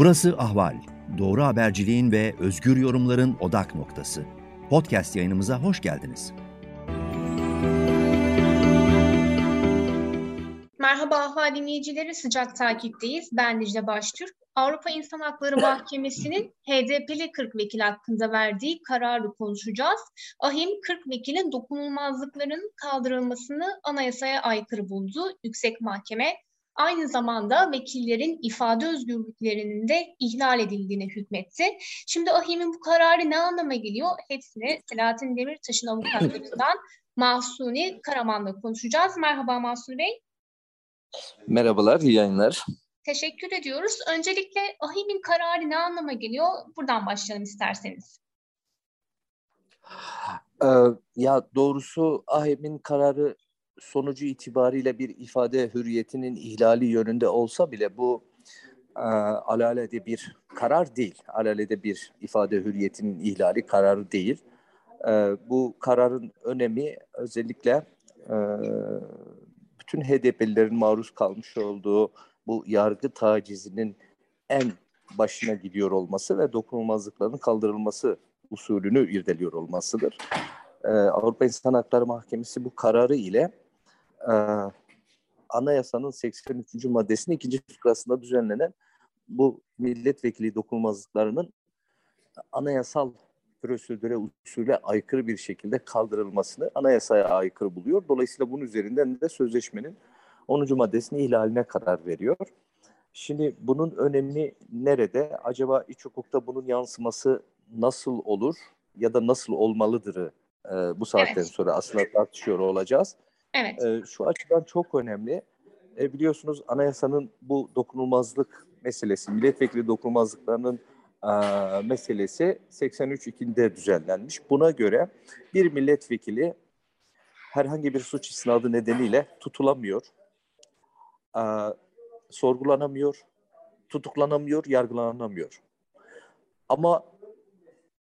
Burası Ahval. Doğru haberciliğin ve özgür yorumların odak noktası. Podcast yayınımıza hoş geldiniz. Merhaba Ahval dinleyicileri, sıcak takipteyiz. Ben Dicle Baştürk. Avrupa İnsan Hakları Mahkemesi'nin HDP'li 40 vekil hakkında verdiği kararı konuşacağız. Ahim 40 vekilin dokunulmazlıkların kaldırılmasını anayasaya aykırı buldu. Yüksek Mahkeme aynı zamanda vekillerin ifade özgürlüklerinin de ihlal edildiğine hükmetti. Şimdi Ahim'in bu kararı ne anlama geliyor? Hepsini Selahattin Demirtaş'ın avukatlarından Mahsuni Karaman'la konuşacağız. Merhaba Mahsuni Bey. Merhabalar, iyi yayınlar. Teşekkür ediyoruz. Öncelikle Ahim'in kararı ne anlama geliyor? Buradan başlayalım isterseniz. Ee, ya doğrusu Ahim'in kararı sonucu itibariyle bir ifade hürriyetinin ihlali yönünde olsa bile bu e, alalede bir karar değil. Alalede bir ifade hürriyetinin ihlali kararı değil. E, bu kararın önemi özellikle e, bütün HDP'lilerin maruz kalmış olduğu bu yargı tacizinin en başına gidiyor olması ve dokunulmazlıkların kaldırılması usulünü irdeliyor olmasıdır. Ee, Avrupa İnsan Hakları Mahkemesi bu kararı ile e, anayasanın 83. maddesinin ikinci fıkrasında düzenlenen bu milletvekili dokunulmazlıklarının anayasal prosedüre usule aykırı bir şekilde kaldırılmasını anayasaya aykırı buluyor. Dolayısıyla bunun üzerinden de sözleşmenin 10. maddesinin ihlaline karar veriyor. Şimdi bunun önemi nerede? Acaba iç hukukta bunun yansıması nasıl olur ya da nasıl olmalıdır e, bu saatten evet. sonra aslında tartışıyor olacağız. Evet. E, şu açıdan çok önemli. E, biliyorsunuz anayasanın bu dokunulmazlık meselesi, milletvekili dokunulmazlıklarının e, meselesi 83.2'de düzenlenmiş. Buna göre bir milletvekili herhangi bir suç isnadı nedeniyle tutulamıyor, e, sorgulanamıyor, tutuklanamıyor, yargılanamıyor. Ama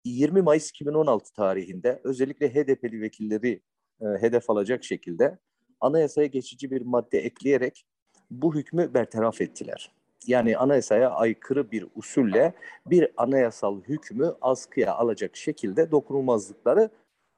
20 Mayıs 2016 tarihinde özellikle HDP'li vekilleri e, hedef alacak şekilde anayasaya geçici bir madde ekleyerek bu hükmü bertaraf ettiler. Yani anayasaya aykırı bir usulle bir anayasal hükmü askıya alacak şekilde dokunulmazlıkları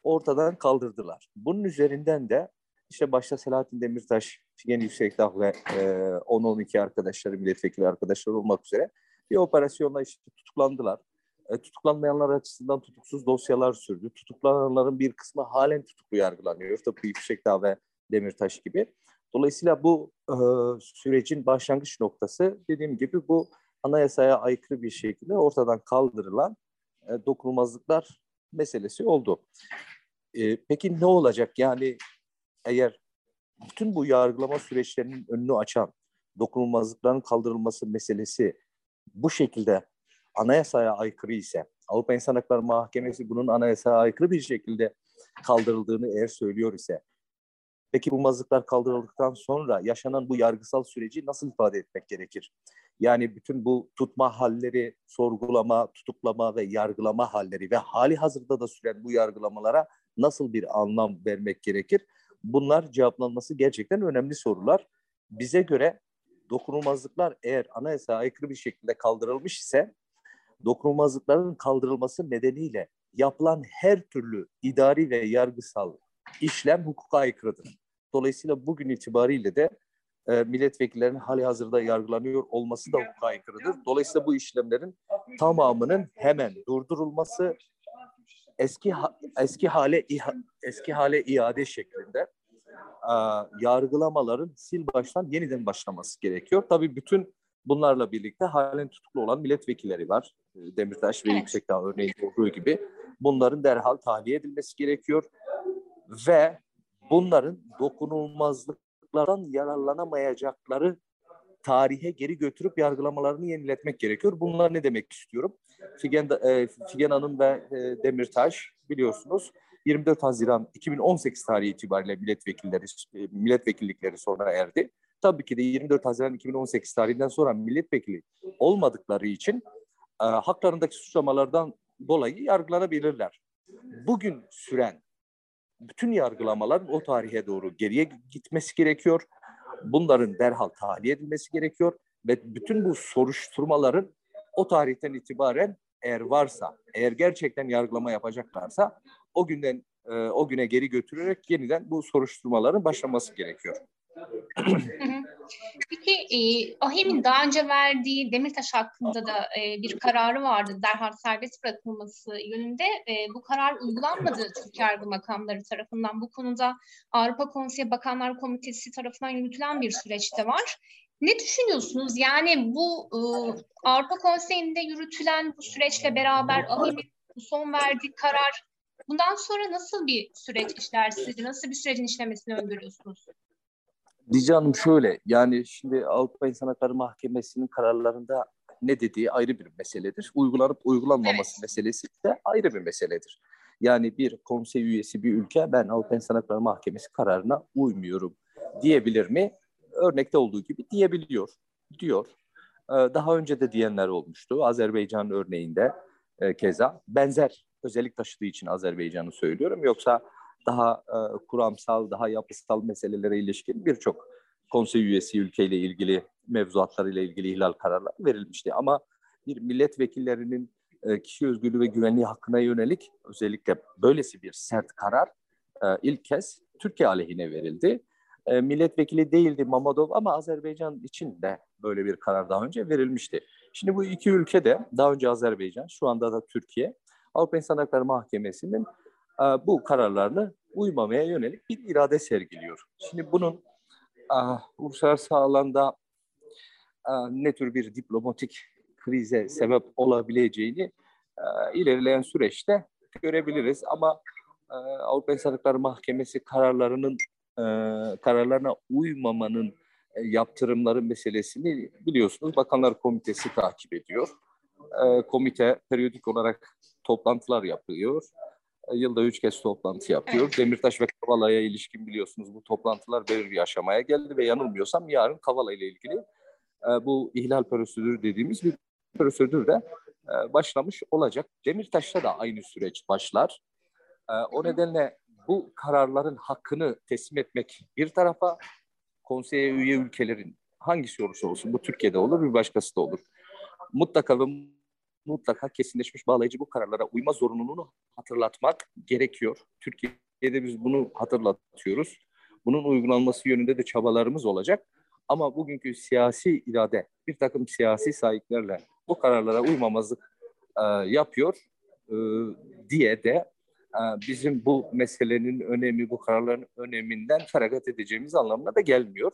ortadan kaldırdılar. Bunun üzerinden de işte başta Selahattin Demirtaş, Figen Yüksekdağ ve e, 10-12 arkadaşları, milletvekili arkadaşları olmak üzere bir operasyonla işte tutuklandılar. E, tutuklanmayanlar açısından tutuksuz dosyalar sürdü. Tutuklananların bir kısmı halen tutuklu yargılanıyor. Tıpkı Yüksekdağ ve Demirtaş gibi. Dolayısıyla bu e, sürecin başlangıç noktası dediğim gibi bu anayasaya aykırı bir şekilde ortadan kaldırılan e, dokunulmazlıklar meselesi oldu. E, peki ne olacak? Yani eğer bütün bu yargılama süreçlerinin önünü açan dokunulmazlıkların kaldırılması meselesi bu şekilde anayasaya aykırı ise Avrupa İnsan Hakları Mahkemesi bunun anayasaya aykırı bir şekilde kaldırıldığını eğer söylüyor ise peki bu mazlıklar kaldırıldıktan sonra yaşanan bu yargısal süreci nasıl ifade etmek gerekir? Yani bütün bu tutma halleri, sorgulama, tutuklama ve yargılama halleri ve hali hazırda da süren bu yargılamalara nasıl bir anlam vermek gerekir? Bunlar cevaplanması gerçekten önemli sorular. Bize göre dokunulmazlıklar eğer anayasaya aykırı bir şekilde kaldırılmış ise dokunulmazlıkların kaldırılması nedeniyle yapılan her türlü idari ve yargısal işlem hukuka aykırıdır. Dolayısıyla bugün itibariyle de e, milletvekillerinin hali hazırda yargılanıyor olması da hukuka aykırıdır. Dolayısıyla bu işlemlerin tamamının hemen durdurulması eski eski hale eski hale iade şeklinde e, yargılamaların sil baştan yeniden başlaması gerekiyor. Tabii bütün bunlarla birlikte halen tutuklu olan milletvekilleri var. E, Demirtaş ve evet. Yüksekdağ örneğin olduğu gibi. Bunların derhal tahliye edilmesi gerekiyor. Ve bunların dokunulmazlıklardan yararlanamayacakları tarihe geri götürüp yargılamalarını yeniletmek gerekiyor. Bunlar ne demek istiyorum? Figen, e, Figen Hanım ve e, Demirtaş biliyorsunuz 24 Haziran 2018 tarihi itibariyle milletvekilleri e, milletvekillikleri sona erdi. Tabii ki de 24 Haziran 2018 tarihinden sonra milletvekili olmadıkları için e, haklarındaki suçlamalardan dolayı yargılanabilirler. Bugün süren bütün yargılamalar o tarihe doğru geriye gitmesi gerekiyor. Bunların derhal tahliye edilmesi gerekiyor ve bütün bu soruşturmaların o tarihten itibaren eğer varsa, eğer gerçekten yargılama yapacaklarsa o günden e, o güne geri götürerek yeniden bu soruşturmaların başlaması gerekiyor. Peki e, AHİM'in daha önce verdiği Demirtaş hakkında da e, bir kararı vardı. Derhal serbest bırakılması yönünde. E, bu karar uygulanmadı Türk yargı makamları tarafından. Bu konuda Avrupa Konseyi Bakanlar Komitesi tarafından yürütülen bir süreçte var. Ne düşünüyorsunuz? Yani bu e, Avrupa Konseyi'nde yürütülen bu süreçle beraber AHİM'in son verdiği karar bundan sonra nasıl bir süreç işler sizce? Nasıl bir sürecin işlemesini öngörüyorsunuz? Dicle Hanım şöyle, yani şimdi Avrupa İnsan Hakları Mahkemesi'nin kararlarında ne dediği ayrı bir meseledir. Uygulanıp uygulanmaması evet. meselesi de ayrı bir meseledir. Yani bir konsey üyesi bir ülke ben Avrupa İnsan Hakları Mahkemesi kararına uymuyorum diyebilir mi? Örnekte olduğu gibi diyebiliyor, diyor. Ee, daha önce de diyenler olmuştu. Azerbaycan örneğinde e, keza benzer özellik taşıdığı için Azerbaycan'ı söylüyorum. Yoksa daha e, kuramsal, daha yapısal meselelere ilişkin birçok konsey üyesi ülkeyle ilgili mevzuatlarıyla ilgili ihlal kararları verilmişti. Ama bir milletvekillerinin e, kişi özgürlüğü ve güvenliği hakkına yönelik özellikle böylesi bir sert karar e, ilk kez Türkiye aleyhine verildi. E, milletvekili değildi Mamadov ama Azerbaycan için de böyle bir karar daha önce verilmişti. Şimdi bu iki ülke de daha önce Azerbaycan, şu anda da Türkiye Avrupa İnsan Hakları Mahkemesi'nin bu kararlarını uymamaya yönelik bir irade sergiliyor. Şimdi bunun e, uluslararası alanda e, ne tür bir diplomatik krize sebep olabileceğini ilerleyen süreçte görebiliriz. Ama Avrupa İnsan Hakları Mahkemesi kararlarının kararlarına uymamanın yaptırımları meselesini biliyorsunuz Bakanlar Komitesi takip ediyor. komite periyodik olarak toplantılar yapıyor. Yılda üç kez toplantı yapıyor. Evet. Demirtaş ve Kavala'ya ilişkin biliyorsunuz bu toplantılar belirli bir aşamaya geldi ve yanılmıyorsam yarın Kavala ile ilgili e, bu ihlal prosedürü dediğimiz bir prosedür de e, başlamış olacak. Demirtaş'ta da aynı süreç başlar. E, o nedenle bu kararların hakkını teslim etmek bir tarafa konseye üye ülkelerin hangisi olursa olsun bu Türkiye'de olur bir başkası da olur. Mutlaka ve mutlaka kesinleşmiş bağlayıcı bu kararlara uyma zorunluluğunu hatırlatmak gerekiyor. Türkiye'de biz bunu hatırlatıyoruz. Bunun uygulanması yönünde de çabalarımız olacak. Ama bugünkü siyasi irade bir takım siyasi sahiplerle bu kararlara uymamazlık e, yapıyor e, diye de e, bizim bu meselenin önemi, bu kararların öneminden feragat edeceğimiz anlamına da gelmiyor.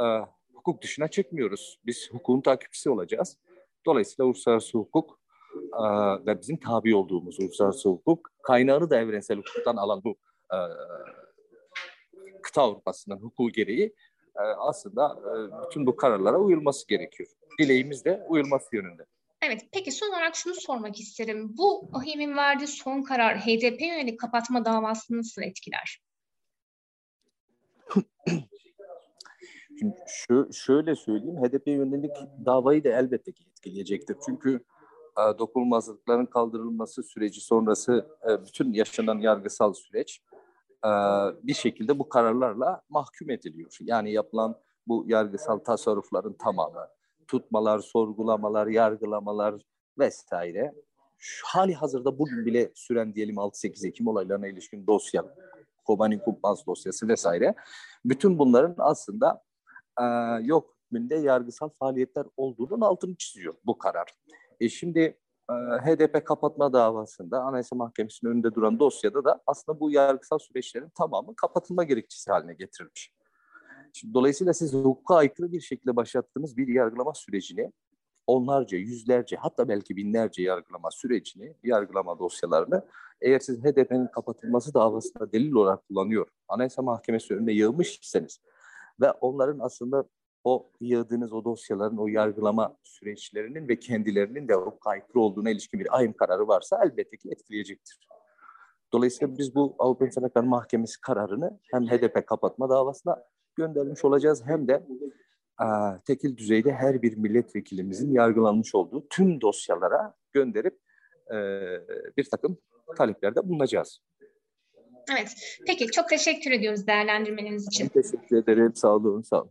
E, hukuk dışına çıkmıyoruz. Biz hukukun takipçisi olacağız. Dolayısıyla uluslararası hukuk e, ve bizim tabi olduğumuz uluslararası hukuk kaynağını da evrensel hukuktan alan bu e, kıta Avrupa'sının hukuku gereği e, aslında e, bütün bu kararlara uyulması gerekiyor. Dileğimiz de uyulması yönünde. Evet, peki son olarak şunu sormak isterim. Bu AHİM'in verdiği son karar HDP yönelik kapatma davasını nasıl etkiler? Şimdi şu, şöyle söyleyeyim, HDP yönelik davayı da elbette ki etkileyecektir. Çünkü dokunulmazlıkların kaldırılması süreci sonrası e, bütün yaşanan yargısal süreç e, bir şekilde bu kararlarla mahkum ediliyor. Yani yapılan bu yargısal tasarrufların tamamı, tutmalar, sorgulamalar, yargılamalar vesaire. Şu hali hazırda bugün bile süren diyelim 6-8 Ekim olaylarına ilişkin dosya, Kobani Kumpans dosyası vesaire. Bütün bunların aslında e, yok hükmünde yargısal faaliyetler olduğunun altını çiziyor bu karar. E şimdi e, HDP kapatma davasında Anayasa Mahkemesi'nin önünde duran dosyada da aslında bu yargısal süreçlerin tamamı kapatılma gerekçesi haline getirilmiş. Şimdi, dolayısıyla siz hukuka aykırı bir şekilde başlattığınız bir yargılama sürecini onlarca, yüzlerce hatta belki binlerce yargılama sürecini, yargılama dosyalarını eğer siz HDP'nin kapatılması davasında delil olarak kullanıyor, Anayasa Mahkemesi önüne yığmış ve onların aslında o yığdığınız o dosyaların, o yargılama süreçlerinin ve kendilerinin de o aykırı olduğuna ilişkin bir ayım kararı varsa elbette ki etkileyecektir. Dolayısıyla biz bu Avrupa İnsan Hakları Mahkemesi kararını hem HDP kapatma davasına göndermiş olacağız hem de a, tekil düzeyde her bir milletvekilimizin yargılanmış olduğu tüm dosyalara gönderip e, bir takım taleplerde bulunacağız. Evet. Peki çok teşekkür ediyoruz değerlendirmeniz için. Ben teşekkür ederim. Sağ olun. Sağ olun.